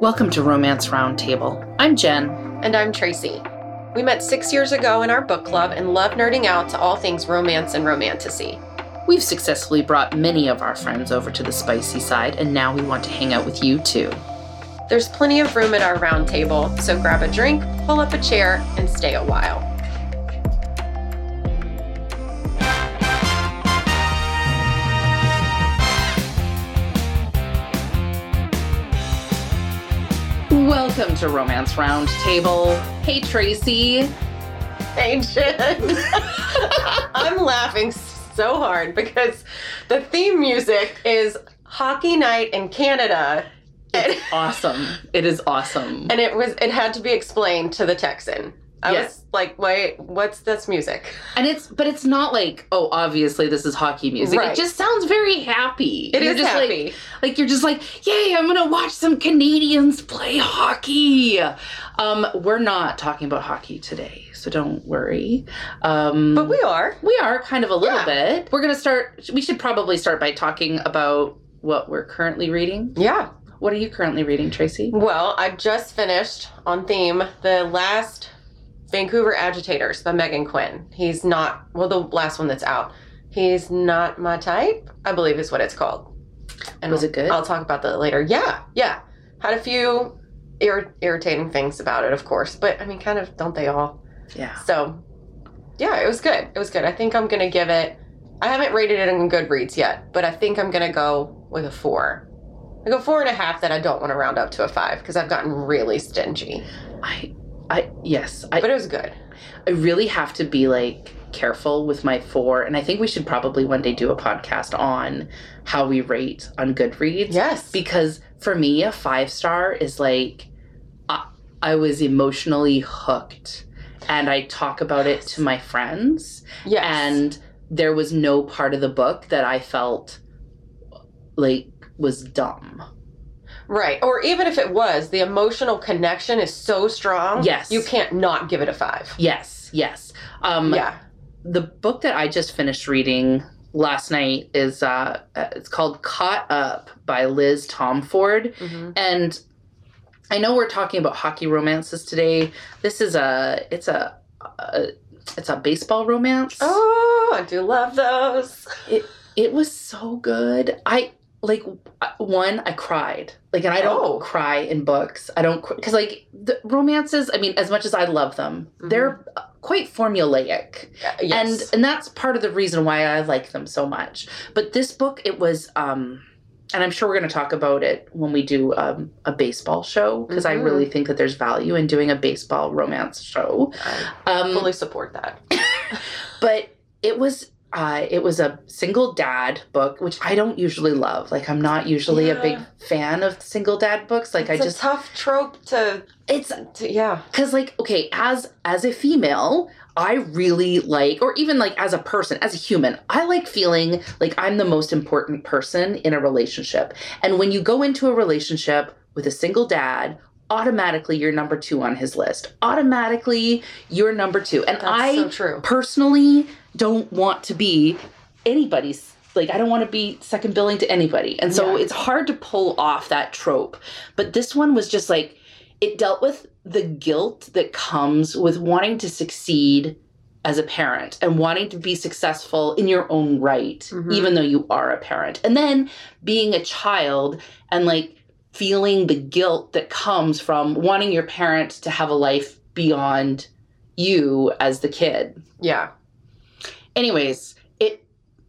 Welcome to Romance Roundtable. I'm Jen. And I'm Traci. We met six years ago in our book club and love nerding out to all things romance and romantasy. We've successfully brought many of our friends over to the spicy side, and now we want to hang out with you too. There's plenty of room at our round table, so grab a drink, pull up a chair, and stay a while. Welcome to Romance Roundtable. Hey, Traci. Hey, Jen. I'm laughing so hard because the theme music is Hockey Night in Canada. It's awesome. It is awesome. And it was it had to be explained to the Texan. I Yes. was like, wait, what's this music? And it's, but it's not like, oh, obviously this is hockey music. Right. It just sounds very happy. It is just happy. Like, like you're just like, yay, I'm gonna watch some Canadians play hockey. Um, we're not talking about hockey today, so don't worry. Um, but we are. we are kind of a little Yeah. bit. We're gonna start. We should probably start by talking about what we're currently reading. Yeah. What are you currently reading, Traci? Well, I just finished on theme the last Vancouver Agitators by Meghan Quinn. He's not, well, the last one that's out. He's not my type, I believe is what it's called. And Was it good? I'll talk about that later. Yeah, yeah. Had a few ir- irritating things about it, of course, but I mean, kind of, don't they all? Yeah. So, yeah, it was good. It was good. I think I'm going to give it, I haven't rated it on Goodreads yet, but I think I'm going to go with a four. I go four and a half that I don't want to round up to a five because I've gotten really stingy. I, I yes, I, But it was good. I really have to be like careful with my four, and I think we should probably one day do a podcast on how we rate on Goodreads. Yes. because for me a five star is like I, I was emotionally hooked and i talk about it to my friends yes. and there was no part of the book that i felt like was dumb right. Or even if it was, the emotional connection is so strong. Yes. You can't not give it a five. yes yes um yeah. the book that i just finished reading last night is uh uh, it's called caught up by liz tomforde hmm And I know we're talking about hockey romances today. This is a it's a, a it's a baseball romance. Oh, I do love those. It It was so good. I like one I cried. Like and I don't Oh. cry in books. I don't cuz like the romances, I mean as much as I love them, Mhm. they're uh, quite formulaic. Uh, yes. And and that's part of the reason why I like them so much. But this book, it was, um, and I'm sure we're going to talk about it when we do um, a baseball show because I Mhm. really think that there's value in doing a baseball romance show. I Um, fully support that. but it was. Uh, it was a single dad book, which I don't usually love. Like, I'm not usually a big fan of single dad books. Like, it's I a just tough trope to, it's to yeah. because like okay as as a female i really like or even like as a person as a human i like feeling like i'm the most important person in a relationship and when you go into a relationship with a single dad automatically you're number two on his list automatically you're number two and That's i so true. personally don't want to be anybody's like I don't want to be second billing to anybody. And so Yeah. it's hard to pull off that trope. But this one was just like it dealt with the guilt that comes with wanting to succeed as a parent and wanting to be successful in your own right Mhm. even though you are a parent. And then being a child and like feeling the guilt that comes from wanting your parent to have a life beyond you as the kid Yeah. Anyways it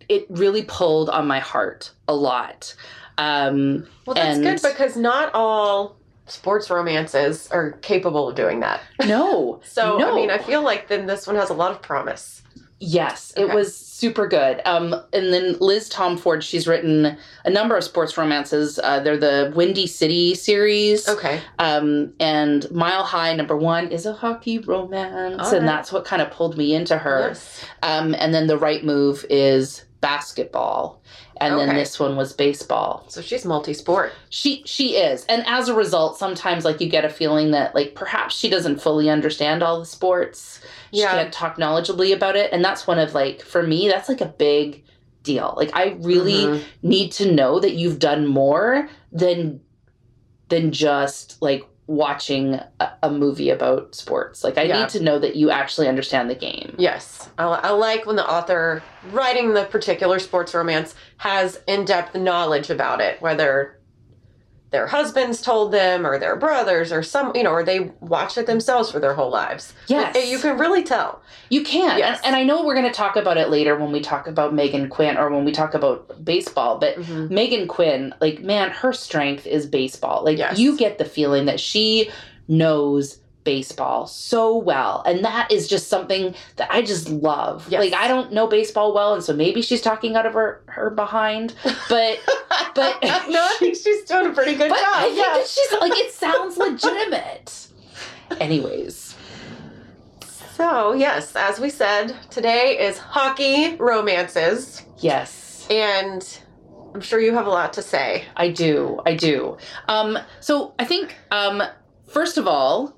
it really pulled on my heart a lot um Well, that's And- good because not all sports romances are capable of doing that. no So, no I mean, I feel like then this one has a lot of promise. yes it was super good. Um and then liz tomforde she's written a number of sports romances. Uh, they're the windy city series. Okay. um and mile high number one is a hockey romance. All and that's what kind of pulled me into her. Yes. um and then the right move is basketball and then this one was baseball So she's multi-sport. She she is. And as a result, sometimes like you get a feeling that like perhaps she doesn't fully understand all the sports. She can't talk knowledgeably about it. And that's one of like for me, that's like a big deal. Like I really Mhm. need to know that you've done more than than just like watching a, a movie about sports. Like I Yeah. need to know that you actually understand the game. Yes, I, I like when the author writing the particular sports romance has in-depth knowledge about it, whether their husbands told them or their brothers or some, you know, or they watched it themselves for their whole lives. Yes. You can really tell. You can. Yes. And, and I know we're going to talk about it later when we talk about Meghan Quinn or when we talk about baseball, but Mhm. Meghan Quinn, like, man, her strength is baseball. Like, Yes. you get the feeling that she knows baseball so well. And that is just something that I just love. Yes. Like, I don't know baseball well, and so maybe she's talking out of her, her behind, but. But- no, I think she's doing a pretty good job. I think yeah. that she's like, it sounds legitimate. Anyways, So, yes, as we said, today is hockey romances. yes. And I'm sure you have a lot to say. I do. I do. Um, so I think um, first of all,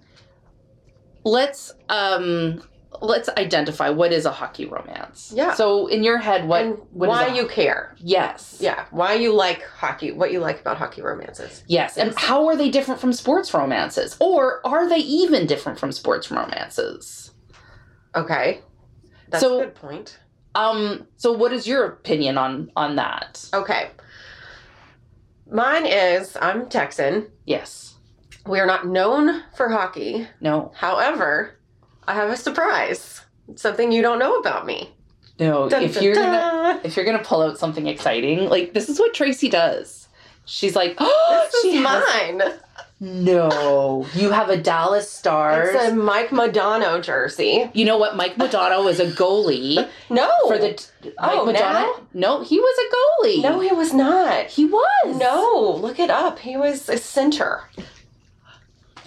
let's um, let's identify what is a hockey romance. Yeah. So in your head, what, and what is why you care. Yes. Yeah, why you like hockey, what you like about hockey romances. Yes. And how are they different from sports romances, or are they even different from sports romances? Okay. That's So- a good point. Um. So what is your opinion on on that? Okay. Mine is I'm Texan. Yes. We are not known for hockey. No. However, I have a surprise. Something you don't know about me. No. Dun, if dun, you're gonna if you're gonna pull out something exciting, like this is what Traci does. She's like, oh, This is has- mine. No, you have a Dallas Stars. It's a Mike Modano jersey. you know what? Mike Modano was a goalie No. for the. Oh, Mike Modano? No, he was a goalie. No, he was not. he was. No, look it up. He was a center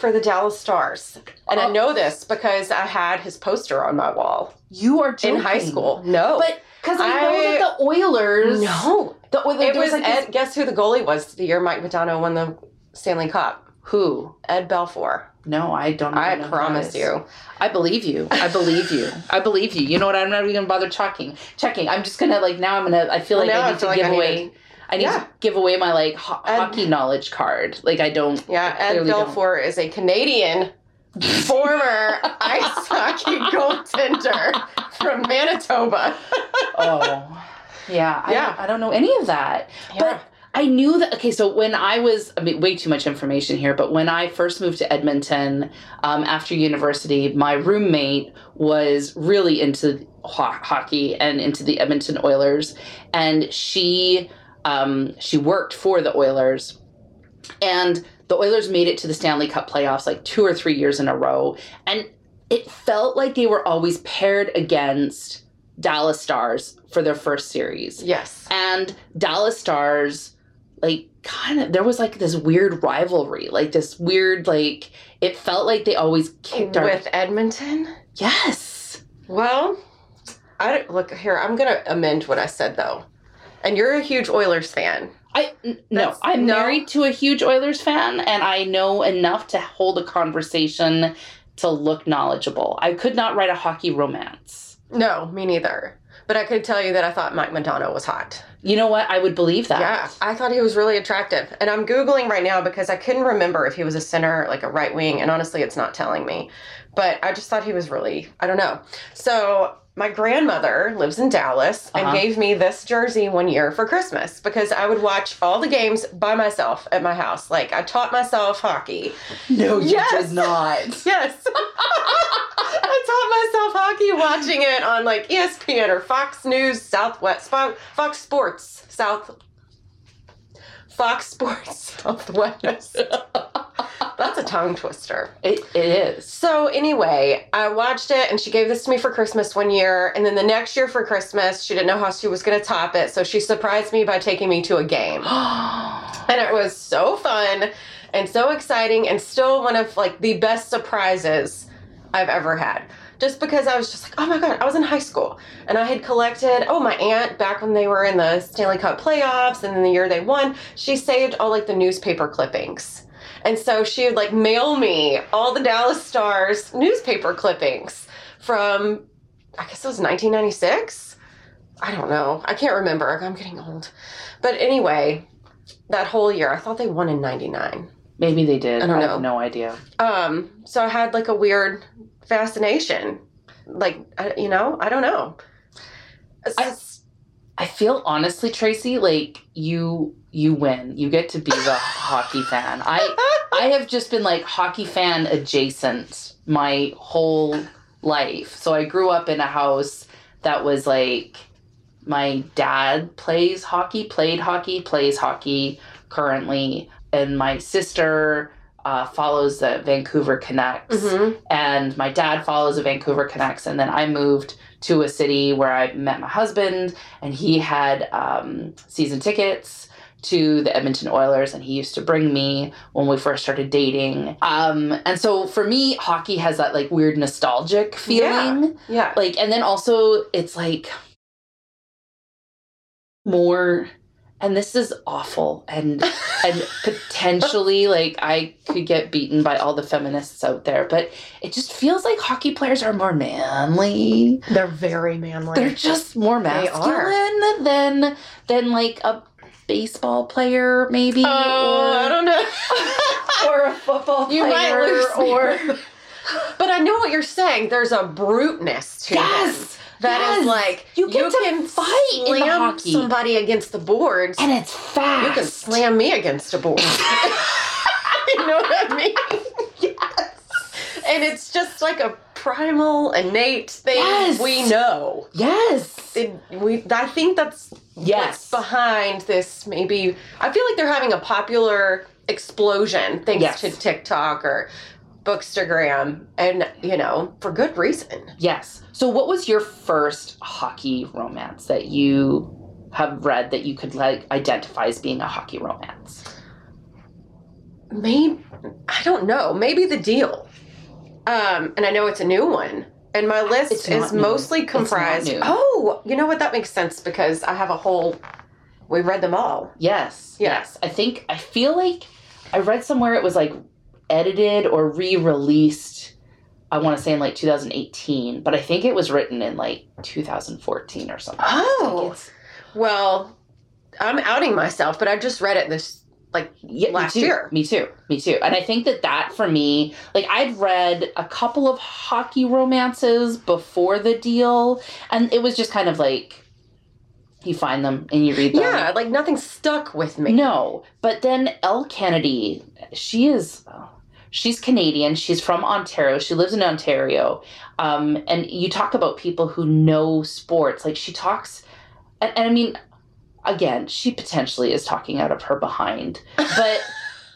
for the Dallas Stars. And I Oh. know this because I had his poster on my wall you are joking. in high school. No. But because I, know that the Oilers. no. the Oilers. It was like Ed. this- Guess who the goalie was the year Mike Modano won the Stanley Cup? who? Ed Belfour. No, I don't. I promise you. I believe you. I believe you. I believe you. You know what? I'm not even gonna bother checking. Checking. I'm just gonna like now. I'm gonna. I feel Well, like I I need feel to like give I away. I need Yeah. to give away my like ho- And- hockey knowledge card. Like I don't. Yeah, I Ed clearly don't. Is a Canadian former ice hockey goaltender from Manitoba. Oh. Yeah, I, Yeah. Don't, I don't know any of that. Yeah. But I knew that. Okay, so when I was, I mean, way too much information here, but when I first moved to Edmonton um, after university, my roommate was really into ho- hockey and into the Edmonton Oilers, and she um, she worked for the Oilers, and the Oilers made it to the Stanley Cup playoffs like two or three years in a row, and it felt like they were always paired against Dallas Stars for their first series yes. and Dallas Stars like kind of there was like this weird rivalry like this weird like it felt like they always kicked our With Edmonton? yes Well, I don't, look here. I'm gonna amend what I said though. And you're a huge Oilers fan. I n- no I'm no. married to a huge Oilers fan and I know enough to hold a conversation to look knowledgeable I could not write a hockey romance No, me neither. But I could tell you that I thought Mike Modano was hot. you know what I would believe that Yeah, I thought he was really attractive. And I'm Googling right now because I couldn't remember if he was a center, like a right wing, and honestly, it's not telling me. But I just thought he was really, I don't know. So my grandmother lives in Dallas and Uh-huh. gave me this jersey one year for Christmas because I would watch all the games by myself at my house. Like I taught myself hockey. no you Yes. did not Yes. I taught myself hockey watching it on like ESPN or Fox News Southwest, Fox, Fox Sports South, Fox Sports Southwest. That's a tongue twister. it, it is So anyway, I watched it and she gave this to me for Christmas one year and then the next year for Christmas, she didn't know how she was going to top it, so she surprised me by taking me to a game. And it was so fun and so exciting and still one of like the best surprises I've ever had. Just because I was just like, oh my god, I was in high school and I had collected, oh my aunt back when they were in the Stanley Cup playoffs and then the year they won, she saved all like the newspaper clippings. And so she would like mail me all the Dallas Stars newspaper clippings from I guess it was 1996. I don't know. I can't remember. I'm getting old. But anyway, that whole year, I thought they won in 99. Maybe they did. I don't have know. no idea. Um, so I had like a weird fascination. Like, you know, I don't know. I- I feel honestly, Traci, like you you win. You get to be the hockey fan. I I have just been like hockey fan adjacent my whole life. So I grew up in a house that was like my dad plays hockey, played hockey, plays hockey currently, and my sister uh, follows the Vancouver Canucks Mhm. and my dad follows the Vancouver Canucks. And then I moved to a city where I met my husband, and he had um, season tickets to the Edmonton Oilers, and he used to bring me when we first started dating. Um, and so for me, hockey has that like weird nostalgic feeling. yeah. yeah. Like, and then also it's like more. And this is awful, and and potentially like I could get beaten by all the feminists out there, but it just feels like hockey players are more manly. They're very manly. They're just more masculine than than like a baseball player, maybe. Oh, I don't know. or, or a football You might player, lose me. or but I know what you're saying. There's a bruteness to them. yes, That is yes. like You to can fight slam hockey. somebody against the boards. and it's fast. you can slam me against a board. you know what I mean? Yes. And it's just like a primal, innate thing Yes. we know. Yes. It, we, I think that's Yes. behind this. Maybe I feel like they're having a popular explosion thanks Yes. to TikTok or Bookstagram, and you know for good reason. Yes. So, what was your first hockey romance that you have read that you could like identify as being a hockey romance? Maybe I don't know. Maybe the deal. Um, and I know it's a new one. And my list It's is mostly comprised. Oh, you know what? That makes sense because I have a whole. We read them all. Yes. Yeah. Yes. I think I feel like I read somewhere it was like edited or re-released. I want to say in like 2018, but I think it was written in like 2014 or something. Oh. Well, I'm outing myself, but I just read it this like Yeah, last me year. Me too. Me too. And I think that that for me, like I'd read a couple of hockey romances before the deal, and it was just kind of like you find them and you read them. yeah, like nothing stuck with me. No, but then Elle Kennedy, she is. She's Canadian. She's from Ontario. She lives in Ontario. Um, and you talk about people who know sports. Like she talks, and, and I mean, again, she potentially is talking out of her behind, but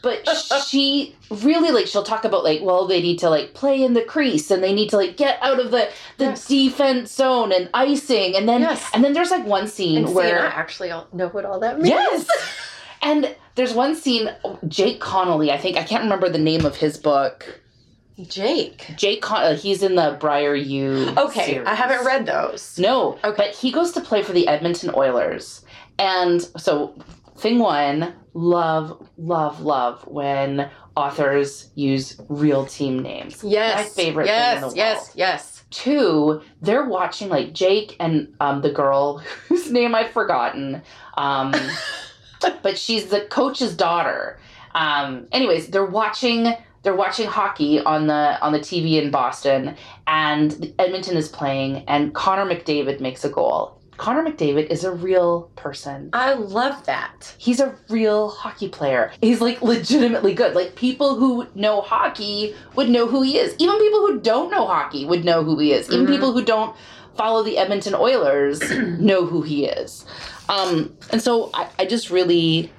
but she really like she'll talk about like well they need to like play in the crease and they need to like get out of the the Yes. defense zone and icing and then Yes. and then there's like one scene And where I actually all know what all that means. Yes. and there's one scene, Jake Connolly, I think, I can't remember the name of his book. Jake. Jake Connolly, uh, he's in the Briar U. Okay, series. I haven't read those. No, Okay. but he goes to play for the Edmonton Oilers. And so, thing one, love, love, love when authors use real team names. Yes. My favorite thing yes, in the Yes, world. yes, Two, they're watching like Jake and um, the girl whose name I've forgotten. Um, but she's the coach's daughter. Um, anyways, they're watching they're watching hockey on the on the TV in Boston, and Edmonton is playing, and Connor McDavid makes a goal. Connor McDavid is a real person. I love that. He's a real hockey player. He's like legitimately good. Like people who know hockey would know who he is. Even people who don't know hockey would know who he is. Even Mhm. people who don't follow the Edmonton Oilers know who he is. Um, and so I, I just really,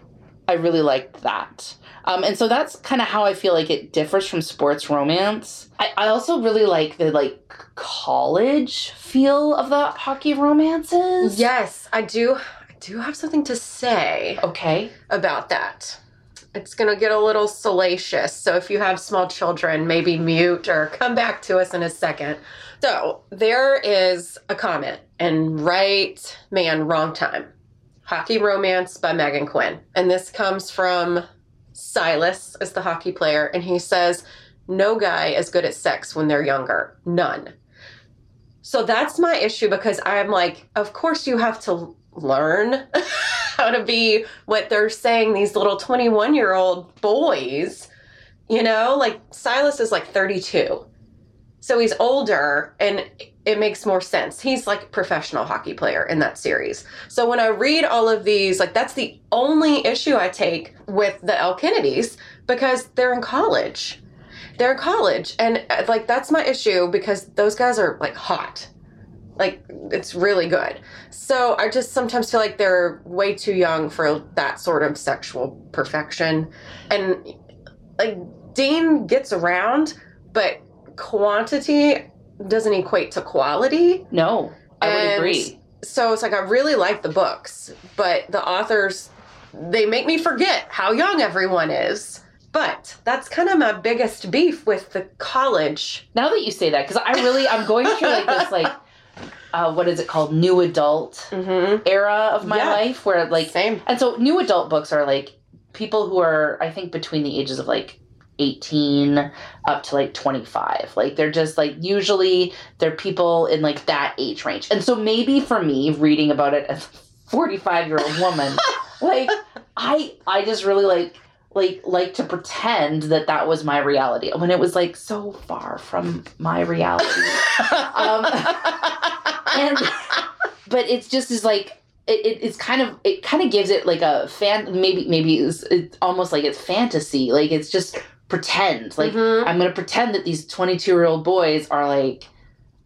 I really liked that. Um, and so that's kind of how I feel like it differs from sports romance. I, I also really like the like college feel of the hockey romances. Yes, I do. I do have something to say Okay. about that. It's going to get a little salacious. So if you have small children, maybe mute or come back to us in a second. So there is a comment, and right man, wrong time. Hockey Romance by Meghan Quinn. And this comes from Silas is the hockey player. And he says, No guy is good at sex when they're younger. None. So that's my issue because I'm like, of course you have to learn how to be what they're saying these little 21 year old boys You know, like Silas is like 32. So he's older and it makes more sense. He's like a professional hockey player in that series. So when I read all of these, like that's the only issue I take with the Elle Kennedys because they're in college. They're in college. And uh, like that's my issue because those guys are like hot. Like it's really good. So I just sometimes feel like they're way too young for that sort of sexual perfection. And like Dean gets around, but quantity doesn't equate to quality. No, I would agree. So it's like I really like the books, but the authors they make me forget how young everyone is. But that's kind of my biggest beef with the college. Now that you say that, because I really, I'm going through like this, like, uh, what is it called? New adult Mm-hmm. era of my Yeah. life where, like, Same. and so new adult books are like people who are, I think, between the ages of like 18 up to like 25. Like, they're just like, usually they're people in like that age range. And so maybe for me, reading about it as a 45 year old woman, like, I, I just really like, like like to pretend that that was my reality when it was like so far from my reality um, and but it's just is like it, it, it's kind of it kind of gives it like a fan maybe maybe it's, it's almost like it's fantasy like it's just pretend like Mhm. i'm gonna pretend that these 22 year old boys are like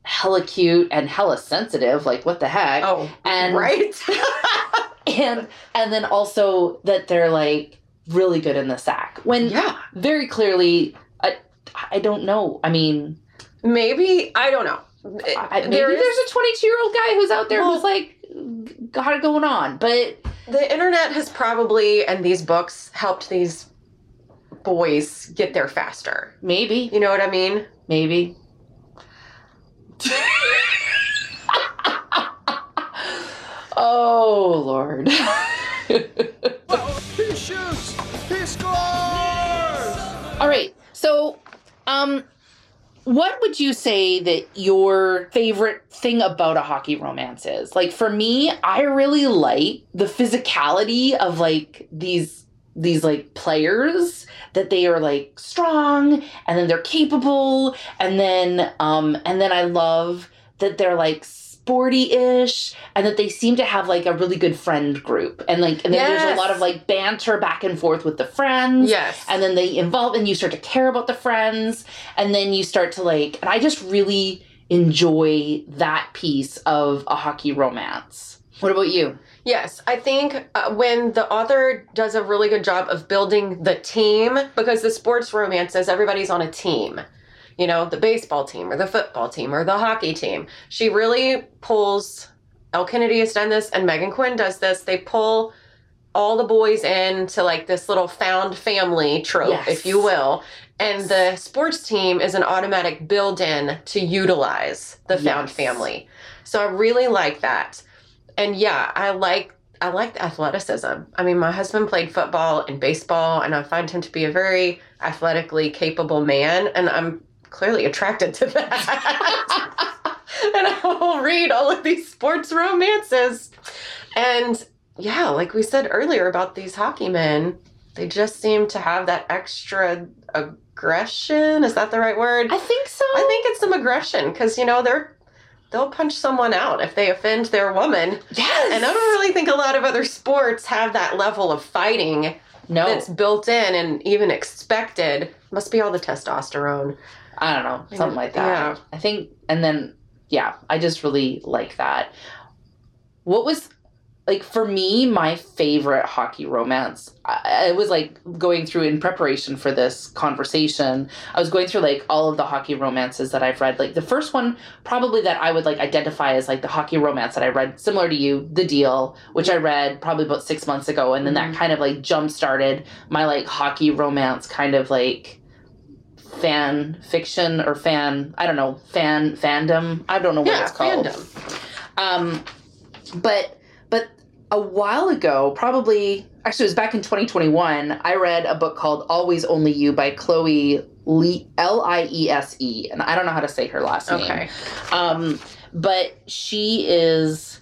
hella cute and hella sensitive like what the heck oh, and right. and and then also that they're like really good in the sack when yeah. very clearly I, I don't know i mean Maybe I don't know. I, maybe There is- there's a 22 year old guy who's out there Well- who's like got it going on but the internet has probably and these books helped these boys get there faster. maybe You know what I mean? maybe oh lord He shoots! He scores! all right so um what would you say that your favorite thing about a hockey romance is? Like for me, I really like the physicality of like these these like players that they are like strong and then they're capable and then um and then I love that they're like sporty-ish and that they seem to have like a really good friend group. And like and then there's a lot of like banter back and forth with the friends Yes. and then they involve and you start to care about the friends and then you start to like and i just really enjoy that piece of a hockey romance. What about you Yes, I think uh, when the author does a really good job of building the team, because the sports romances, everybody's on a team. You know, the baseball team or the football team or the hockey team. She really pulls, Elle Kennedy has done this and Meghan Quinn does this. They pull all the boys into like this little found family trope, Yes. if you will. And the sports team is an automatic build in to utilize the found Yes. family. So I really like that and yeah, I like I like the athleticism. I mean, my husband played football and baseball, and I find him to be a very athletically capable man, and I'm clearly attracted to that. and I will read all of these sports romances, and yeah, like we said earlier about these hockey men, they just seem to have that extra aggression. Is that the right word? i think so I think it's some aggression because you know they're they'll punch someone out if they offend their woman. yes And I don't really think a lot of other sports have that level of fighting no that's built in and even expected. Must be all the testosterone. i don't know something like that Yeah. i think and then yeah i just really like that what was like for me my favorite hockey romance I, I was like going through in preparation for this conversation i was going through like all of the hockey romances that i've read like the first one probably that i would like identify as like the hockey romance that i read similar to you the deal which i read probably about six months ago and then that Mhm. kind of like jump started my like hockey romance kind of like fan fiction or fan i don't know fan fandom i don't know what yeah, it's called fandom. um, but a while ago, probably actually it was back in 2021, I read a book called Always Only You by Chloe Lee L I E S E, and I don't know how to say her last name. Okay. Um, but she is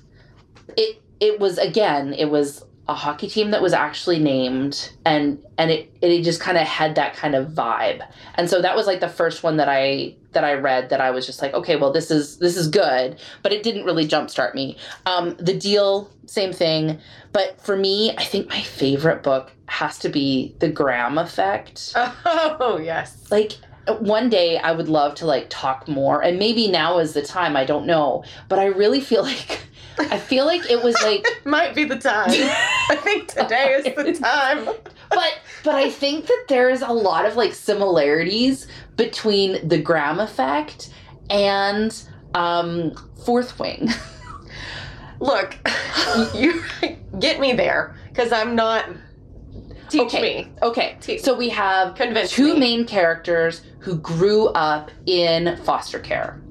it. It was again. It was a hockey team that was actually named and and it it just kind of had that kind of vibe. And so that was like the first one that I that I read that I was just like, okay, well this is this is good, but it didn't really jumpstart me. Um The Deal, same thing, but for me, I think my favorite book has to be The Graham Effect. Oh yes. Like one day I would love to like talk more and maybe now is the time, I don't know, but I really feel like I feel like it was like Might be the time. I think today is the time. but but I think that there's a lot of like similarities between the Graham effect and um Fourth Wing. Look, you get me there because I'm not. Teach Okay. me. Okay, Te- so we have Convince two me. main characters who grew up in foster care.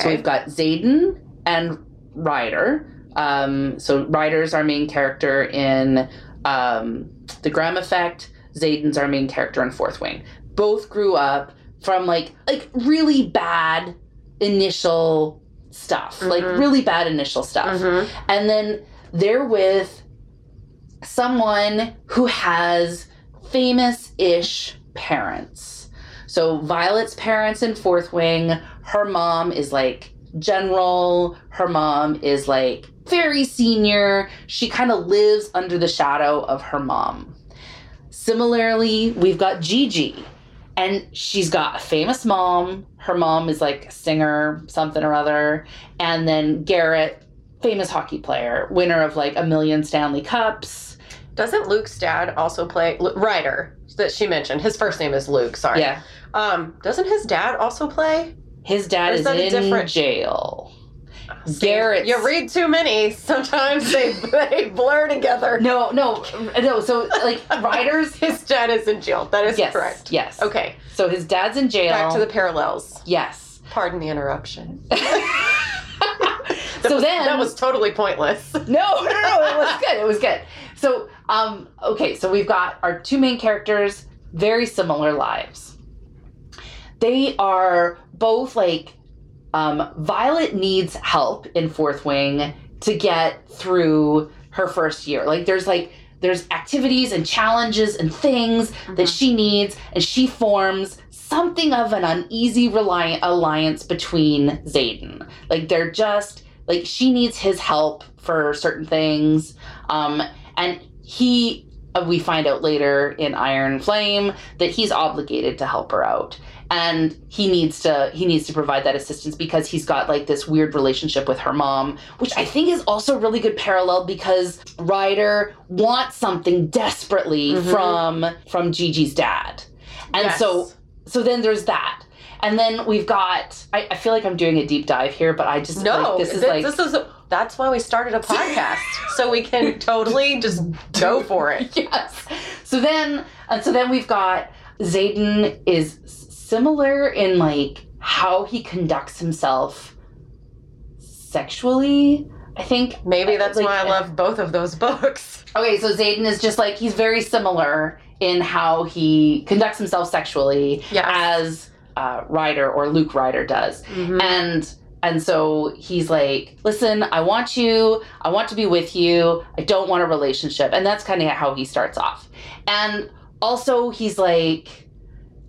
So we've got Xaden and Ryder. Um, so Ryder's our main character in um, The Graham Effect. Xaden's our main character in Fourth Wing. Both grew up from like like really bad initial stuff, like Mhm. really bad initial stuff, Mhm. and then they're with someone who has famous-ish parents. So Violet's parents in Fourth Wing, her mom is like general, her mom is like very senior. She kind of lives under the shadow of her mom. Similarly, we've got Gigi, and she's got a famous mom. Her mom is like a singer, something or other. And then Garrett, famous hockey player, winner of like a million Stanley Cups. Doesn't Luke's dad also play Ryder that she mentioned? His first name is Luke. Sorry. Yeah. Um. Doesn't his dad also play? His dad is is, in different- jail. Garrett, You read too many. Sometimes they they blur together. No, no, no. So like Ryder's. His dad is in jail. That is yes, correct. Yes. Okay. So his dad's in jail. Back to the parallels. yes. Pardon the interruption. so That was- then that was totally pointless. no, no, no. It was good. It was good. So um, okay. So we've got our two main characters, very similar lives. They are both like um, Violet needs help in Fourth Wing to get through her first year. Like there's like there's activities and challenges and things that she needs, and she forms something of an uneasy reliant alliance between Xaden. Like they're just like she needs his help for certain things, um, and he. uh, We find out later in Iron Flame that he's obligated to help her out, and he needs to he needs to provide that assistance because he's got like this weird relationship with her mom, which I think is also a really good parallel because Ryder wants something desperately Mhm. from from Gigi's dad, and Yes. so so then there's that. And then we've got. I, I feel like I'm doing a deep dive here, but I just No, like, this is like this is that's why we started a podcast so we can totally just go for it. yes. So then, and so then we've got Xaden is similar in like how he conducts himself sexually. I think. Maybe that's Like- why I love both of those books. Okay, so Xaden is just like he's very similar in how he conducts himself sexually Yes. as uh, Ryder or Luke Ryder does. Mhm. And and so he's like, "Listen, I want you. I want to be with you. I don't want a relationship." And that's kind of how he starts off. And also he's like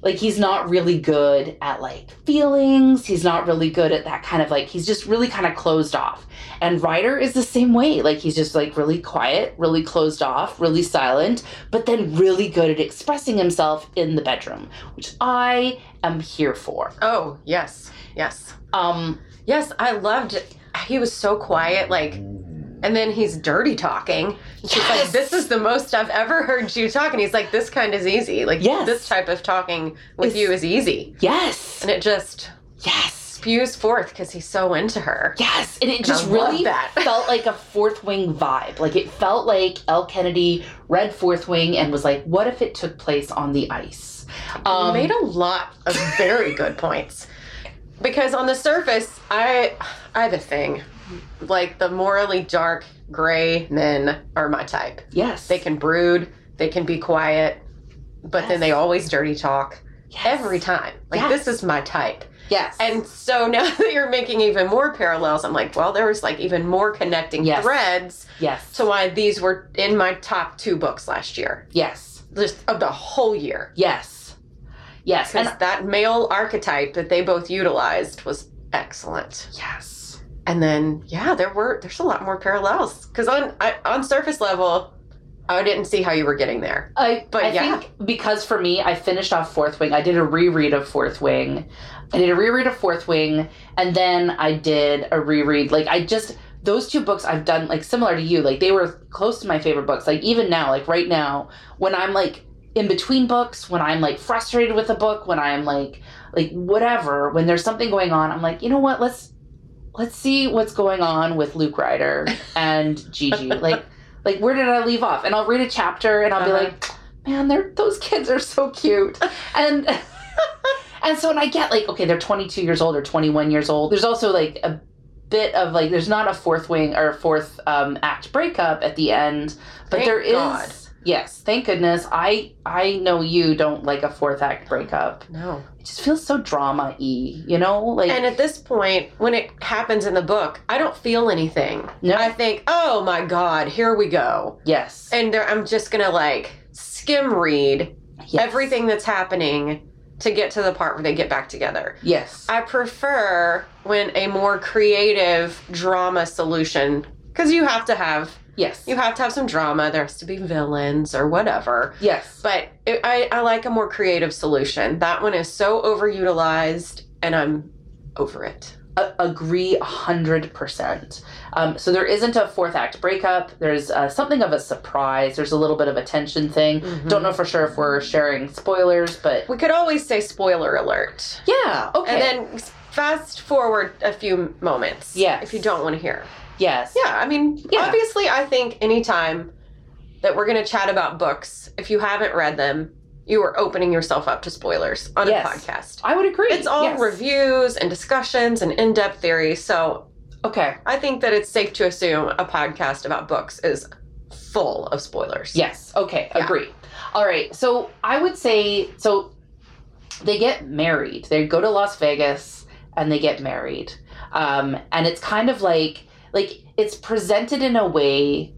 like he's not really good at like feelings. He's not really good at that kind of like he's just really kind of closed off. And Ryder is the same way. Like he's just like really quiet, really closed off, really silent, but then really good at expressing himself in the bedroom, which I am here for. Oh, yes. Yes. Um Yes, I loved. He was so quiet, like, and then he's dirty talking. She's like, "This is the most I've ever heard you talk." And he's like, "This kind is easy. Like, Yes. this type of talking with It's- you is easy." yes. And it just Yes. spews forth because he's so into her. Yes, and it And just I really felt like a fourth wing vibe. Like it felt like Elle Kennedy read fourth wing and was like, "What if it took place on the ice?" You Um, made a lot of very good points. Because on the surface, I I have a thing. Like the morally dark gray men are my type. yes, They can brood, they can be quiet, but then they always dirty talk yes. every time. Like Yes. this is my type. Yes. And so now that you're making even more parallels, I'm like, well, there was like even more connecting Yes. threads yes. to why these were in my top two books last year, yes. just of the whole year. Yes. Yes. Because And that male archetype that they both utilized was excellent. yes. And then, yeah, there were there's a lot more parallels. Because on I, on surface level, I didn't see how you were getting there. I, But I yeah. think because for me, I finished off Fourth Wing. I did a reread of Fourth Wing. I did a reread of Fourth Wing, and then I did a reread. Like I just those two books I've done like similar to you. Like they were close to my favorite books. Like even now, like right now, when I'm like in between books, when I'm like frustrated with a book, when I'm like like whatever, when there's something going on, I'm like, you know what? Let's let's see what's going on with Luke Ryder and Gigi. like like where did I leave off? And I'll read a chapter and I'll be Uh-huh. like, man, they're those kids are so cute. And and so when I get like, okay, they're 22 years old or 21 years old. There's also like a bit of like there's not a fourth wing or fourth um, act breakup at the end, but Thank there is God. Yes, thank goodness. I I know you don't like a fourth act breakup. No. It just feels so drama y, you know? Like And at this point, when it happens in the book, I don't feel anything. No. I think, oh my God, here we go. yes. And there, I'm just gonna like skim read yes. everything that's happening to get to the part where they get back together. Yes. I prefer when a more creative drama solution, because you have to have yes. you have to have some drama. There has to be villains or whatever. yes. But it, I, I like a more creative solution. That one is so overutilized, and I'm over it. A- agree 100%. Um, so there isn't a fourth act breakup. There's uh, something of a surprise. There's a little bit of a tension thing. Mhm. Don't know for sure if we're sharing spoilers, but We could always say spoiler alert, yeah, okay. and then fast forward a few moments. Yeah. if you don't want to hear. Yes. Yeah, I mean, Yeah. obviously, I think anytime that we're going to chat about books, if you haven't read them, you are opening yourself up to spoilers on Yes. a podcast. I would agree. It's all yes. reviews and discussions and in depth theory. So Okay. I think that it's safe to assume a podcast about books is full of spoilers. Yes. Okay. Yeah. Agree. All right. So I would say so. They get married. They go to Las Vegas and they get married. Um, and it's kind of like like it's presented in a way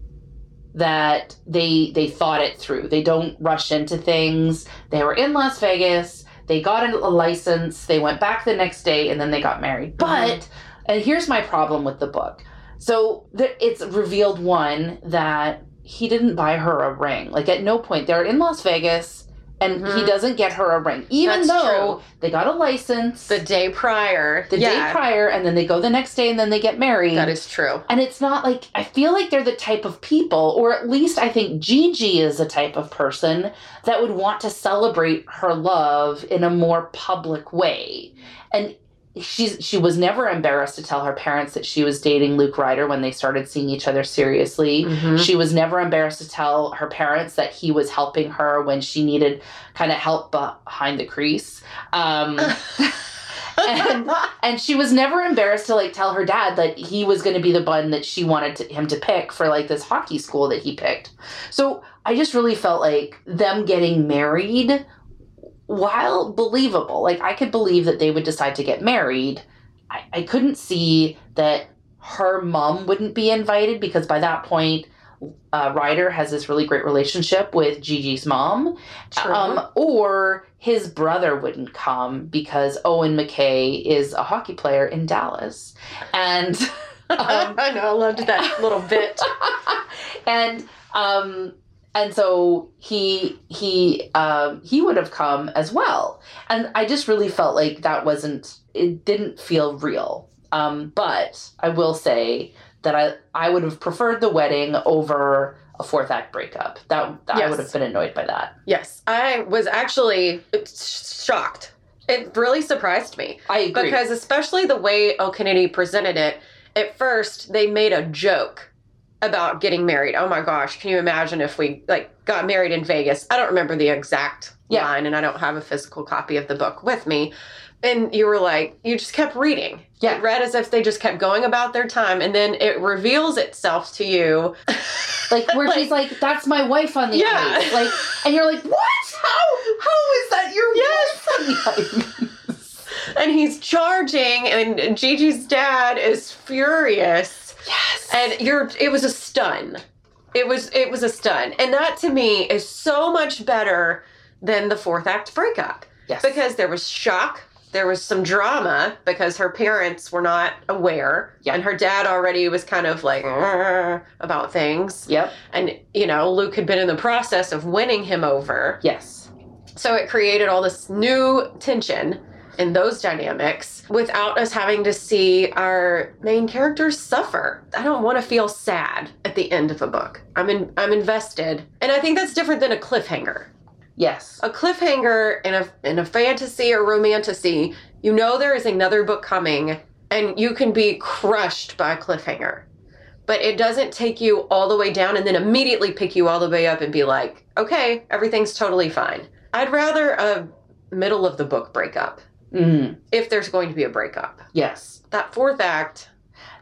that they they thought it through. They don't rush into things. They were in Las Vegas. They got a, license. They went back the next day and then they got married. Mm-hmm. But and here's my problem with the book. So the, it's revealed one that he didn't buy her a ring. Like at no point they're in Las Vegas and he Mhm. doesn't get her a ring, even That's though true. they got a license The day prior. the yeah, day prior, and then they go the next day and then they get married. That is true. And it's not like I feel like they're the type of people, or at least I think Gigi is a type of person that would want to celebrate her love in a more public way. And she's she was never embarrassed to tell her parents that she was dating Luke Ryder when they started seeing each other seriously. Mhm. She was never embarrassed to tell her parents that he was helping her when she needed kind of help behind the crease. Um, and and she was never embarrassed to like tell her dad that he was going to be the one that she wanted to, him to pick for like this hockey school that he picked. So I just really felt like them getting married, while believable, like I could believe that they would decide to get married. I, I couldn't see that her mom wouldn't be invited because by that point. Uh, Ryder has this really great relationship with Gigi's mom, True. um, or his brother wouldn't come because Owen McKay is a hockey player in Dallas, and um, I know. I loved that little bit. and um, and so he he um, he would have come as well, and I just really felt like that wasn't it didn't feel real. Um, but I will say that I I would have preferred the wedding over a fourth act breakup. That I Yes. would have been annoyed by that. Yes, I was actually shocked. It really surprised me. I agree. Because especially the way O. Kennedy presented it, at first they made a joke about getting married. Oh my gosh, can you imagine if we like got married in Vegas? I don't remember the exact Yeah. line and I don't have a physical copy of the book with me. And you were like, you just kept reading. Yeah. It read as if they just kept going about their time and then it reveals itself to you. like where she's like, "That's my wife on the Yeah. ice," like, and you're like, "What? How? How is that your Yes. wife on the ice?" and he's charging, and Gigi's dad is furious. Yes. And you're it was a stun. It was it was a stun. And that to me is so much better than the fourth act breakup. yes. Because there was shock, there was some drama because her parents were not aware. Yeah. And her dad already was kind of like about things. Yep. And you know, Luke had been in the process of winning him over. Yes. So it created all this new tension in those dynamics without us having to see our main characters suffer. I don't want to feel sad at the end of a book. I'm in, I'm invested. And I think that's different than a cliffhanger. Yes. A cliffhanger in a in a fantasy or romantasy, you know there is another book coming and you can be crushed by a cliffhanger. But it doesn't take you all the way down and then immediately pick you all the way up and be like, "Okay, everything's totally fine." I'd rather a middle of the book breakup Mm. if there's going to be a breakup. Yes. That fourth act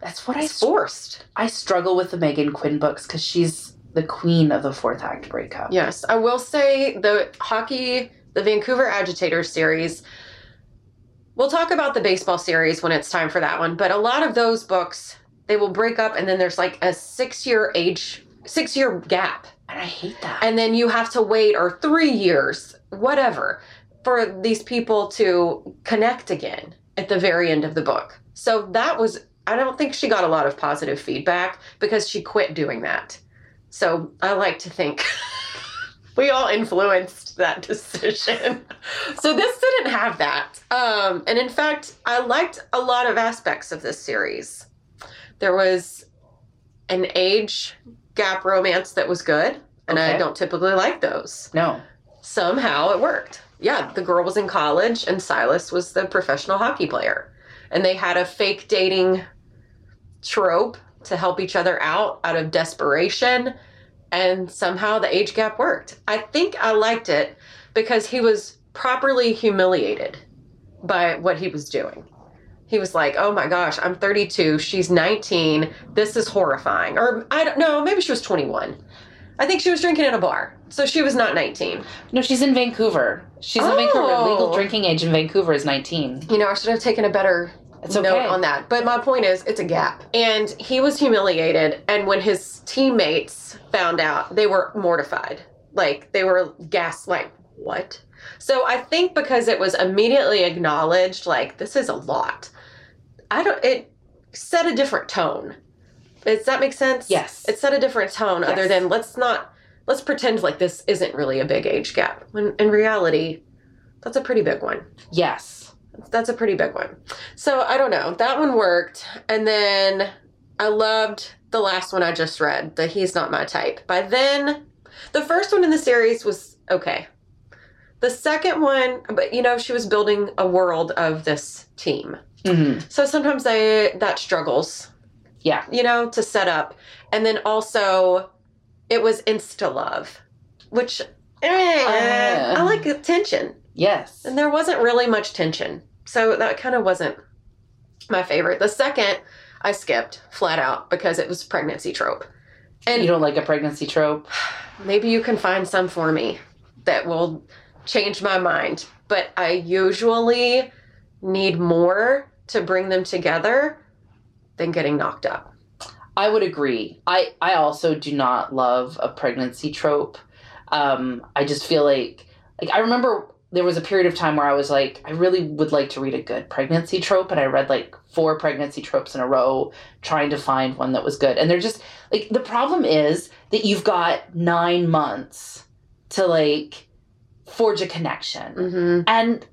That's what I forced. I struggle with the Meghan Quinn books because she's the queen of the fourth act breakup. Yes, I will say the hockey, the Vancouver Agitators series. We'll talk about the baseball series when it's time for that one, but a lot of those books they will break up and then there's like a 6-year age 6-year gap. And I hate that. And then you have to wait or 3 years, whatever, for these people to connect again at the very end of the book. So that was I don't think she got a lot of positive feedback because she quit doing that. So I like to think we all influenced that decision. so this didn't have that. Um, and in fact, I liked a lot of aspects of this series. There was an age gap romance that was good, and I don't typically like those. no. Somehow it worked. Yeah, the girl was in college, and Silas was the professional hockey player. And they had a fake dating trope to help each other out out of desperation and somehow the age gap worked. I think I liked it because he was properly humiliated by what he was doing. He was like, "Oh my gosh, I'm 32, she's 19. This is horrifying." Or I don't know, maybe she was 21. I think she was drinking at a bar. So she was not 19. No, she's in Vancouver. She's in Vancouver. Oh. Legal drinking age in Vancouver is 19. You know, I should have taken a better It's note on that. But my point is, it's a gap. And he was humiliated. And when his teammates found out, they were mortified. Like, they were gas, like, what? So I think because it was immediately acknowledged, like, this is a lot. I don't, it set a different tone. Does that make sense? Yes. It set a different tone other than let's not, let's pretend like this isn't really a big age gap. When in reality, that's a pretty big one. Yes. That's a pretty big one. So I don't know. That one worked. And then I loved the last one I just read, the He's Not My Type. By then, the first one in the series was okay. The second one, but you know, she was building a world of this team. hmm So sometimes I that struggles. Yeah. You know, to set up. And then also it was insta love, which eh, I Uh. like tension. Yes. And there wasn't really much tension. So that kind of wasn't my favorite. The second I skipped flat out because it was pregnancy trope. And you don't like a pregnancy trope? maybe you can find some for me that will change my mind. But I usually need more to bring them together than getting knocked up. I would agree. I I also do not love a pregnancy trope. Um, I just feel like like I remember there was a period of time where I was like, I really would like to read a good pregnancy trope, and I read like four pregnancy tropes in a row, trying to find one that was good. And they're just like the problem is that you've got nine months to like forge a connection, Mm-hmm. and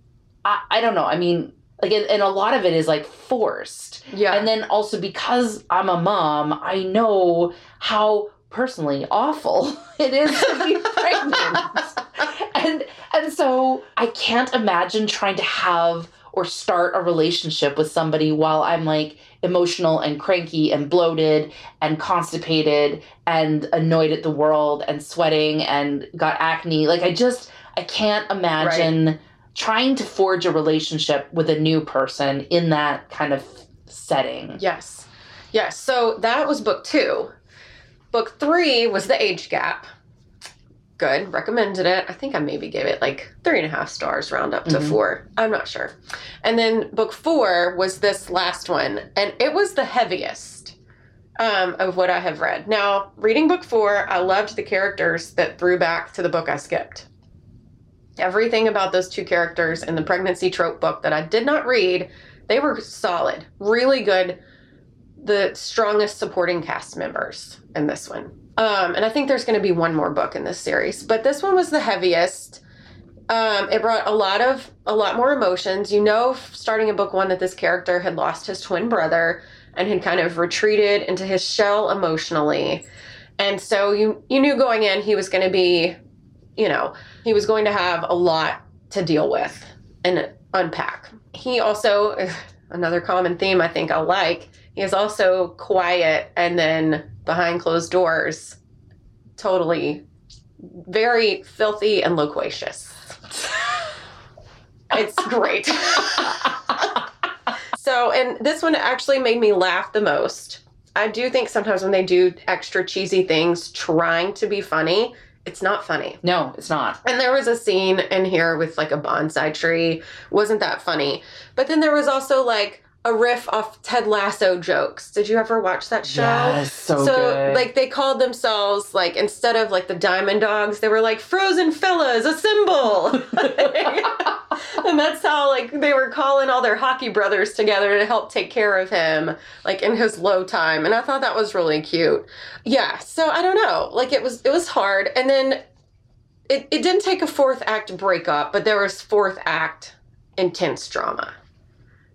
I, I don't know. I mean, like, and, and a lot of it is like forced. Yeah. And then also because I'm a mom, I know how personally awful it is to be pregnant. and and so I can't imagine trying to have or start a relationship with somebody while I'm like emotional and cranky and bloated and constipated and annoyed at the world and sweating and got acne. Like I just I can't imagine trying to forge a relationship with a new person in that kind of setting. Yes. Yes. So that was book two. Book three was the age gap. good. Recommended it. I think I maybe gave it like three and a half stars, round up to Mhm. four. I'm not sure. And then book four was this last one, and it was the heaviest um, of what I have read. Now, reading book four, I loved the characters that threw back to the book I skipped. Everything about those two characters in the pregnancy trope book that I did not read, they were solid, really good. The strongest supporting cast members in this one. Um, and I think there's going to be one more book in this series, but this one was the heaviest. Um, it brought a lot of a lot more emotions. You know, starting in book one, that this character had lost his twin brother and had kind of retreated into his shell emotionally, and so you you knew going in he was going to be, you know, he was going to have a lot to deal with and unpack. He also another common theme I think I like. He is also quiet and then behind closed doors, totally very filthy and loquacious. It's great. so, and this one actually made me laugh the most. I do think sometimes when they do extra cheesy things trying to be funny, it's not funny. No, it's not. And there was a scene in here with like a bonsai tree. Wasn't that funny? But then there was also like a riff off Ted Lasso jokes. Did you ever watch that show? Yes, so, good. like they called themselves like instead of like the Diamond Dogs, they were like Frozen Fellas, a symbol. and that's how like they were calling all their hockey brothers together to help take care of him like in his low time. And I thought that was really cute. Yeah, so I don't know. Like it was it was hard and then it, it didn't take a fourth act breakup, but there was fourth act intense drama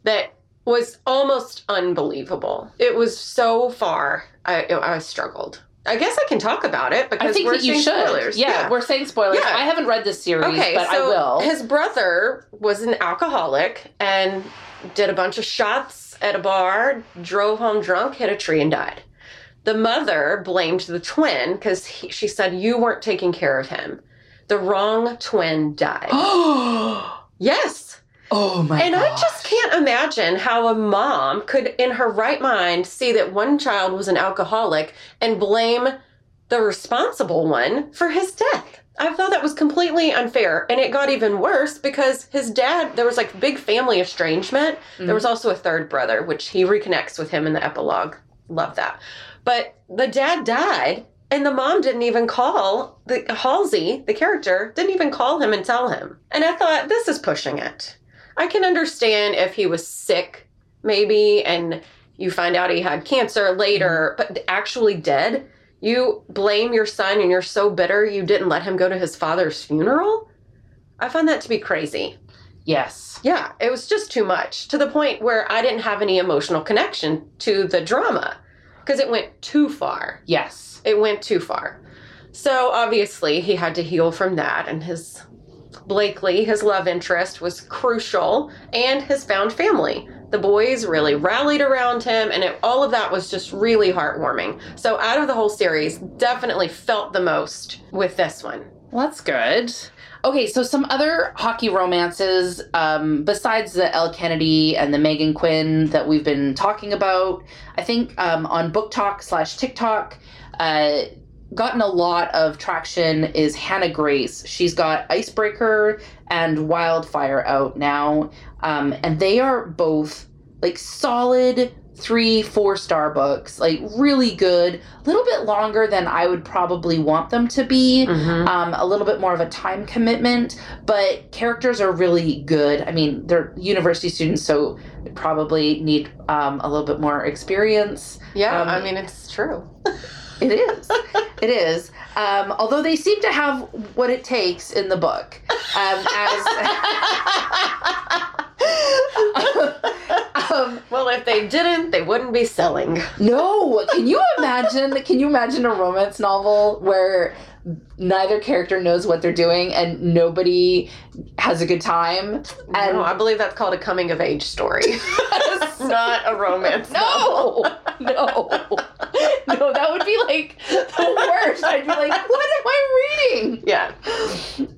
that was almost unbelievable. It was so far. I I struggled. I guess I can talk about it because I think we're that you saying should. spoilers. Yeah, we're saying spoilers. Yeah. I haven't read this series, Okay, but I will. his brother was an alcoholic and did a bunch of shots at a bar, drove home drunk, hit a tree, and died. The mother blamed the twin because she said you weren't taking care of him. The wrong twin died. oh my And I just can't imagine how a mom could, in her right mind, see that one child was an alcoholic and blame the responsible one for his death. I thought that was completely unfair. And it got even worse because his dad, there was like big family estrangement. There was mm. also a third brother, which he reconnects with him in the epilogue. Love that. But the dad died. And the mom didn't even call the Halsey, the character, didn't even call him and tell him. And I thought, this is pushing it. I can understand if he was sick, maybe, and you find out he had cancer later, mm-hmm. but actually dead. You blame your son and you're so bitter you didn't let him go to his father's funeral? I find that to be crazy. yes. Yeah, it was just too much to the point where I didn't have any emotional connection to the drama because it went too far. Yes. It went too far. So obviously he had to heal from that and his Blakely, his love interest, was crucial and his found family. The boys really rallied around him, and it, all of that was just really heartwarming. So, out of the whole series, definitely felt the most with this one. Well, that's good. Okay, so some other hockey romances um, besides the Elle Kennedy and the Meghan Quinn that we've been talking about. I think um, on BookTok slash TikTok, uh, gotten a lot of traction is Hannah Grace. She's got Icebreaker and Wildfire out now, um, and they are both like solid three, four star books, like really good. A little bit longer than I would probably want them to be um, a little bit more of a time commitment, but characters are really good. I mean, they're university students, so they probably need um, a little bit more experience. Yeah, Um, I mean, it's true. It is. it is. Um, although they seem to have what it takes in the book. Um, as um, well, if they didn't, they wouldn't be selling. no, can you imagine? Can you imagine a romance novel where neither character knows what they're doing and nobody has a good time? And no, I believe that's called a coming of age story. Not a romance novel. no, no, no, that would be like the worst. I'd be like, what am I reading? Yeah,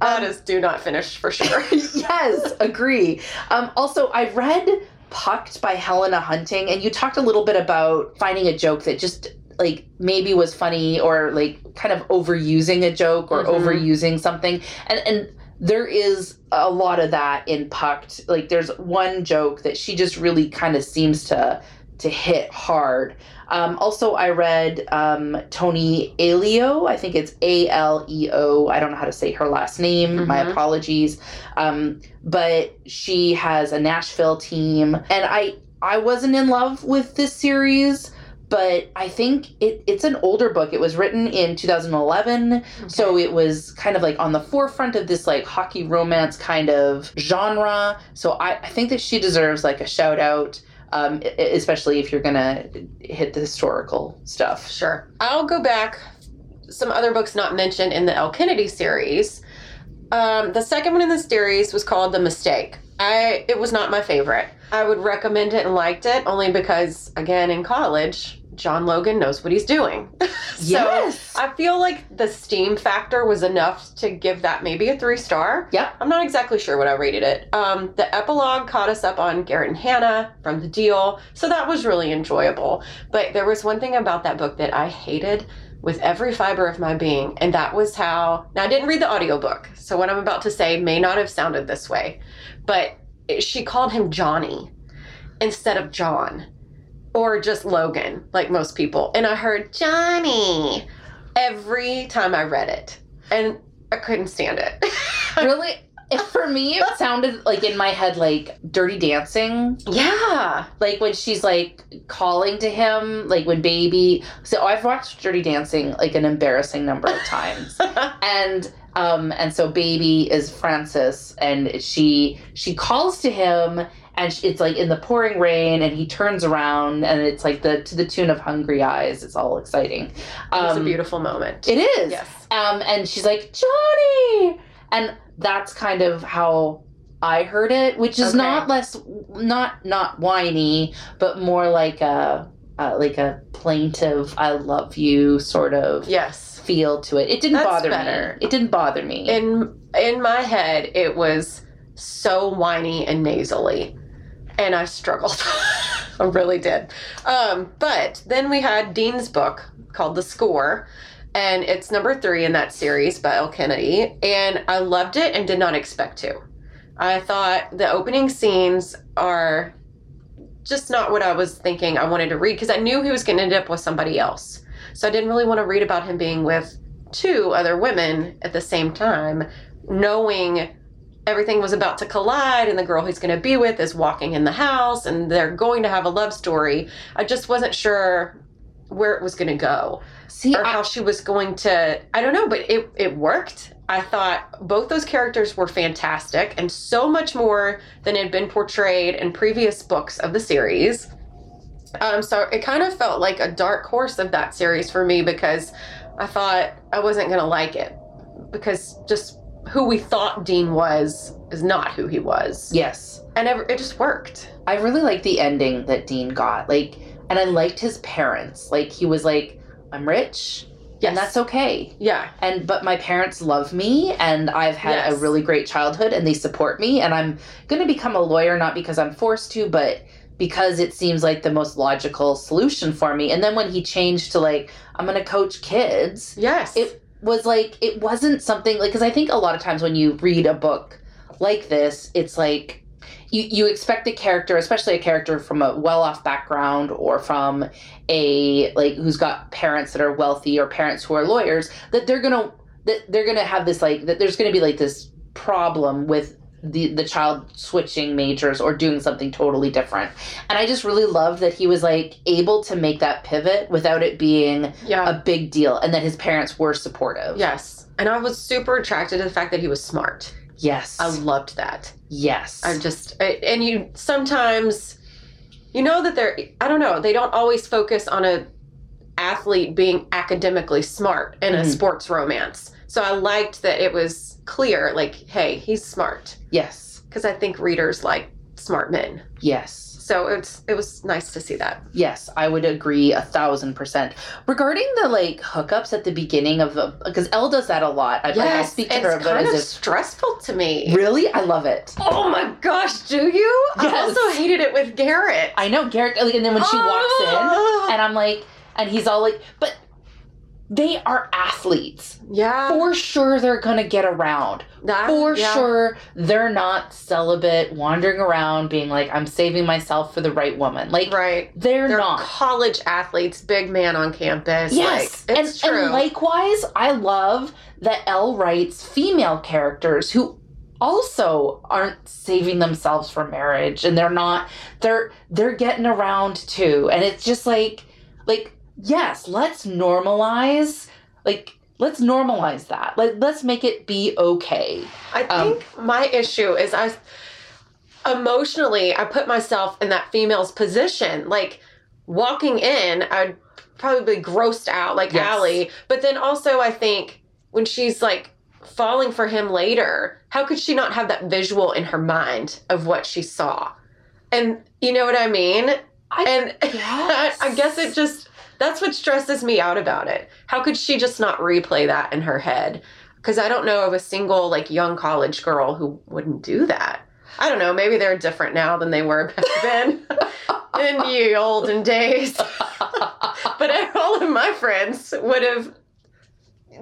that Um, is do not finish for sure. yes, agree. Um, also, I read Pucked by Helena Hunting, and you talked a little bit about finding a joke that just like maybe was funny or like kind of overusing a joke or Mhm. overusing something. And and there is a lot of that in pucked. Like there's one joke that she just really kind of seems to to hit hard. Um, also i read um, Toni Aleo i think it's a-l-e-o i don't know how to say her last name. My Mhm. apologies. Um, but she has a nashville team. And i i wasn't in love with this series but I think it, it's an older book. It was written in 2011, so it was kind of like on the forefront of this like hockey romance kind of genre. So I, I think that she deserves like a shout out, um, especially if you're gonna hit the historical stuff. Sure. I'll go back. Some other books not mentioned in the Elle Kennedy series. Um, the second one in the series was called The Mistake. I it was not my favorite. I would recommend it and liked it only because again in college John Logan knows what he's doing. so yes. I feel like the steam factor was enough to give that maybe a three star. Yep. I'm not exactly sure what I rated it. Um, the epilogue caught us up on Garrett and Hannah from the deal, so that was really enjoyable. But there was one thing about that book that I hated with every fiber of my being, and that was how. Now, I didn't read the audiobook, so what I'm about to say may not have sounded this way, but it- she called him Johnny instead of John or just Logan, like most people. And I heard Johnny every time I read it, and I couldn't stand it. really, if for me, it sounded like in my head like Dirty Dancing. yeah. like when she's like calling to him like when baby so i've watched dirty dancing like an embarrassing number of times and um and so baby is Frances and she she calls to him and sh- it's like in the pouring rain and he turns around and it's like the to the tune of hungry eyes it's all exciting it was a Um, beautiful moment. it is Yes. um, and she's like, Johnny! And that's kind of how I heard it, which is Okay. not less, not not whiny, but more like a, uh, like a plaintive, "I love you" sort of Yes. Feel to it. It didn't That's bother better. me. It didn't bother me. In in my head, it was so whiny and nasally, and I struggled. I really did. Um, but then we had Dean's book called The Score, and it's number three in that series by Elle Kennedy, and I loved it and did not expect to. I thought the opening scenes are just not what I was thinking I wanted to read because I knew he was going to end up with somebody else. So I didn't really want to read about him being with two other women at the same time, knowing everything was about to collide and the girl he's going to be with is walking in the house and they're going to have a love story. I just wasn't sure where it was going to go See, or I, how she was going to I don't know, but it it worked. I thought both those characters were fantastic and so much more than had been portrayed in previous books of the series. Um, so it kind of felt like a dark horse of that series for me because I thought I wasn't gonna like it because just who we thought Dean was is not who he was, yes, and it, it just worked. I really liked the ending that Dean got. Like, and I liked his parents. Like, he was like, "I'm rich, Yes, and that's okay." yeah, and but my parents love me and i've had a really great childhood and they support me and i'm going to become a lawyer not because i'm forced to but because it seems like the most logical solution for me. And then when he changed to like i'm going to coach kids yes, It- was like it wasn't something like because i think a lot of times when you read a book like this it's like you, you expect a character especially a character from a well-off background or from a like who's got parents that are wealthy or parents who are lawyers that they're gonna that they're gonna have this like that there's gonna be like this problem with the the child switching majors or doing something totally different and i just really loved that he was like able to make that pivot without it being yeah. a big deal and that his parents were supportive. Yes. And I was super attracted to the fact that he was smart. Yes. I loved that. yes. I'm just, I, and you sometimes, you know that they're, I don't know, they don't always focus on a athlete being academically smart in a Mhm. sports romance. So I liked that it was clear, like, hey, he's smart. yes. Because I think readers like smart men. Yes. So it's it was nice to see that. Yes. I would agree a thousand percent. Regarding the like hookups at the beginning of the because Elle does that a lot. I, like, I speak to it's her about kind it of stressful to me. really I love it. Oh my gosh, do you? I also hated it with Garrett. I know Garrett like and then when she walks in Ah. and I'm like and he's all like, but they are athletes. Yeah. For sure, they're gonna get around. That- For yeah. sure, they're not celibate, wandering around, being like, I'm saving myself for the right woman. Like, Right. they're, They're not. college athletes, big man on campus. Yes, Like, and, it's true. and likewise, I love that Elle writes female characters who also aren't saving themselves for marriage, and they're not. They're they're getting around too, and it's just like like yes, let's normalize like. Let's normalize that. Like, let's make it be okay. I Um, think my issue is I emotionally I put myself in that female's position. Like walking in, I'd probably be grossed out like Yes. Allie. But then also I think when she's like falling for him later, how could she not have that visual in her mind of what she saw? And you know what I mean? I And guess. I guess it just that's what stresses me out about it. How could she just not replay that in her head? Because I don't know of a single like young college girl who wouldn't do that. I don't know. Maybe they're different now than they were back then in the olden days. but all of my friends would have.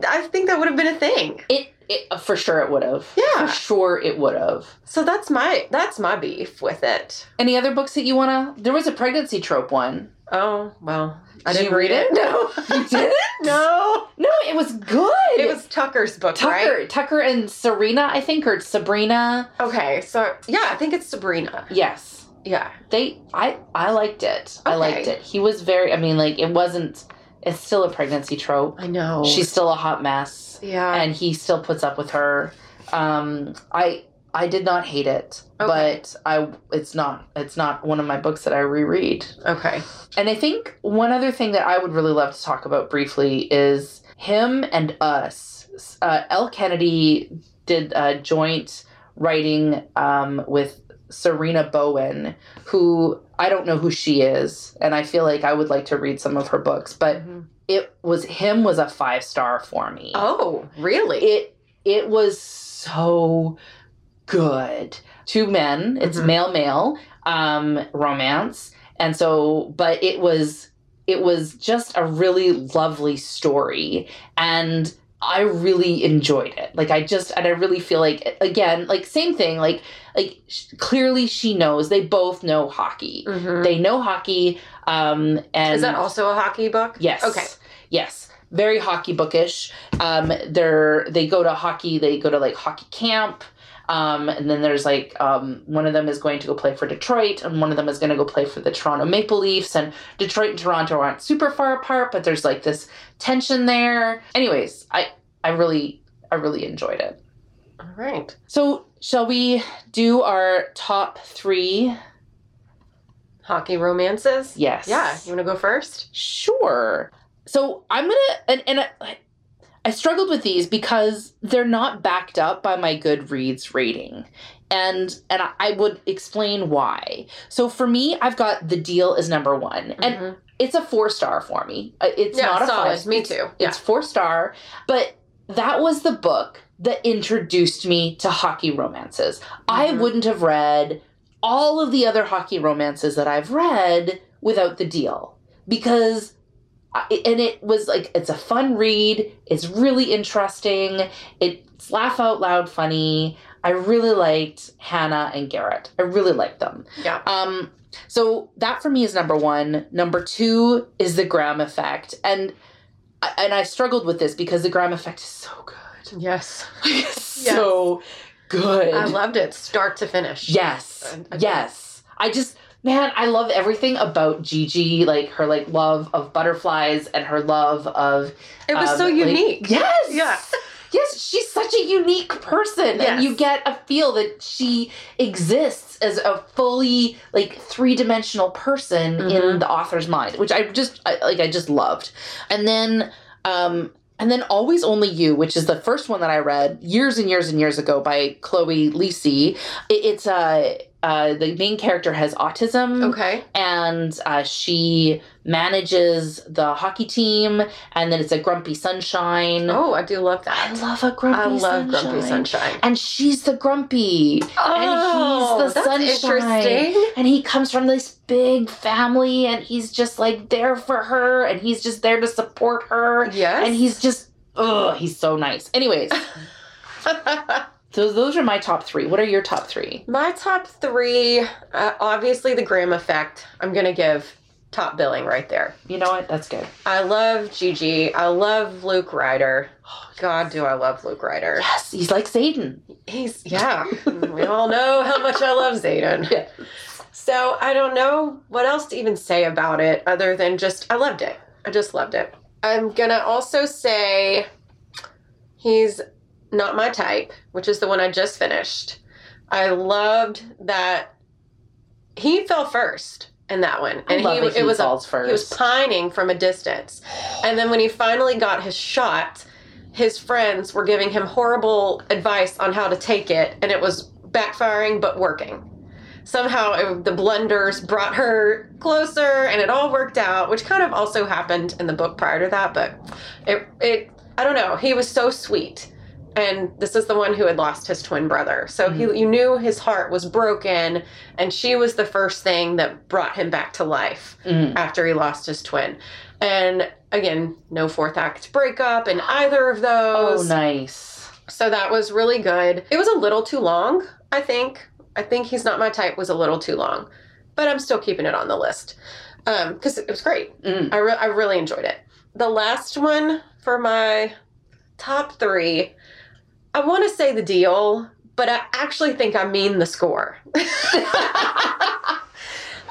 I think that would have been a thing. It, it uh, for sure it would have. Yeah. For sure it would have. So that's my that's my beef with it. Any other books that you wanna? There was a pregnancy trope one. Oh well, I Did didn't read read it. No, You didn't? no. No, it was good. It was Tucker's book, Tucker, right? Tucker and Serena, I think, or Sabrina. Okay, so yeah, I think it's Sabrina. Yes, Yeah. they. I I liked it. I liked it. He was very. I mean, like it wasn't. It's still a pregnancy trope. I know. She's still a hot mess, yeah. and he still puts up with her. Um, I I did not hate it, Okay. but I it's not it's not one of my books that I reread. okay. And I think one other thing that I would really love to talk about briefly is him and us. Uh, Elle Kennedy did a joint writing um, with Sarina Bowen, who I don't know who she is, and I feel like I would like to read some of her books. But it was him was a five star for me. Oh, really? It it was so good. Two men, it's Mhm. male male um romance. And so but it was it was just a really lovely story and I really enjoyed it. Like I just and I really feel like again, like same thing, like like sh- clearly she knows they both know hockey. Mhm. They know hockey um and Is that also a hockey book? Yes. Okay. Yes. Very hockey bookish. Um, they're they go to hockey. They go to like hockey camp. Um, and then there's like um, one of them is going to go play for Detroit, and one of them is going to go play for the Toronto Maple Leafs. And Detroit and Toronto aren't super far apart, but there's like this tension there. Anyways, I I really I really enjoyed it. All right. So shall we do our top three? Hockey romances? Yes. Yeah. You want to go first? Sure. So I'm gonna and, and I, I struggled with these because they're not backed up by my Goodreads rating. And and I- I would explain why. So for me, I've got the deal is number one. And Mhm. it's a four star for me. Uh, It's yeah, not a solid. five. Me it's- too. Yeah. It's four star. But that was the book that introduced me to hockey romances. I Mhm. wouldn't have read all of the other hockey romances that I've read without the deal because I- and it was like it's a fun read. It's really interesting. It's laugh out loud funny. I really liked hannah and garrett. I really liked them. Yeah. um so that for me is number one. Number two is the graham effect. And I- and i struggled with this because the graham effect is so good. Yes. so good. I loved it, start to finish. Yes. I- I- yes. I just man, I love everything about Gigi, like her like love of butterflies and her love of It was um, so like- unique. yes. Yeah. Yes, she's such a unique person Yes. and you get a feel that she exists as a fully like three-dimensional person in Mhm. the author's mind, which I just I, like I just loved. And then um and then Always Only You, which is the first one that I read years and years and years ago by Chloe Liese. It, it's a uh, the main character has autism Okay. and uh, she manages the hockey team and then it's a grumpy sunshine Oh, I do love that. i love a grumpy sunshine. I love sunshine. Grumpy Sunshine. and she's the grumpy Oh, he's the that's sunshine. interesting. and he comes from this big family and he's just like there for her and he's just there to support her Yes. and he's just ugh he's so nice anyways so those are my top three what are your top three My top three, uh, obviously the Graham effect. I'm gonna give top billing right there. you know what that's good I love Gigi. I love Luke Ryder. God, do I love Luke Ryder. yes he's like Xaden. He's yeah. we all know how much I love Xaden. Yeah. So I don't know what else to even say about it other than just I loved it. I just loved it. I'm gonna also say he's not my type, which is the one I just finished. I loved that he fell first in that one, and he that he it was a first he was pining from a distance. And then when he finally got his shot, his friends were giving him horrible advice on how to take it, and it was backfiring but working. Somehow it, the blunders brought her closer, and it all worked out, which kind of also happened in the book prior to that. But it, it I don't know. He was so sweet, and this is the one who had lost his twin brother. So he, you knew his heart was broken, and she was the first thing that brought him back to life Mm. after he lost his twin. And again, no fourth act breakup in either of those. oh nice So that was really good. It was a little too long, I think. I think He's Not My Type was a little too long, but I'm still keeping it on the list because it was great. Mm. I, re- I really enjoyed it. The last one for my top three, I want to say the deal, but I actually think I mean the score.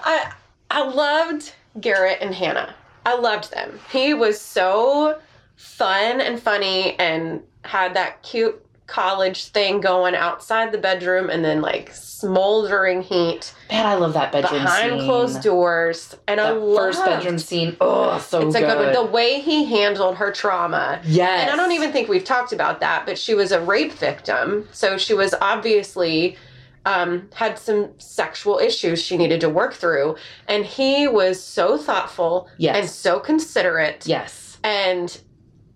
I I loved Garrett and Hannah. I loved them. He was so fun and funny and had that cute college thing going outside the bedroom and then like smoldering heat man i love that bedroom behind scene. closed doors. And I that loved first bedroom scene oh so it's good a good one. The way he handled her trauma. yes And I don't even think we've talked about that, but she was a rape victim. So she was obviously um, had some sexual issues she needed to work through. And he was so thoughtful yes and so considerate. yes And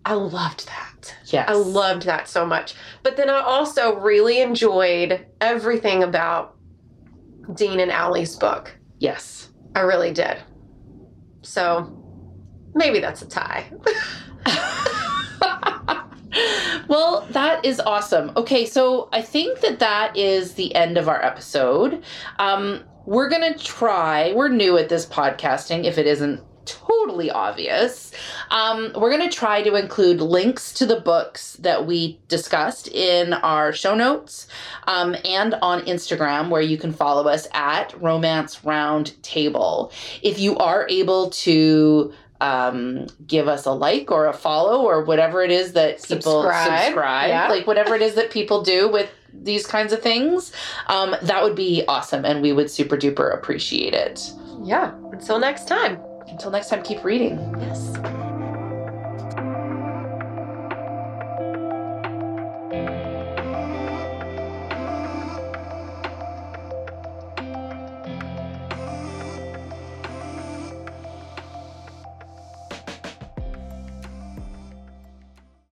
I loved that. yes I loved that so much. But then I also really enjoyed everything about Dean and Allie's book. yes I really did. So maybe that's a tie. well, that is awesome. Okay, so I think that that is the end of our episode. Um, we're going to try, we're new at this podcasting, if it isn't totally obvious. Um, we're going to try to include links to the books that we discussed in our show notes um, and on Instagram, where you can follow us at Romance Round Table. If you are able to um, give us a like or a follow or whatever it is that people Subscribe, subscribe, yeah. like whatever it is that people do with these kinds of things, um, that would be awesome and we would super duper appreciate it. Yeah. Until next time. Until next time, keep reading. Yes.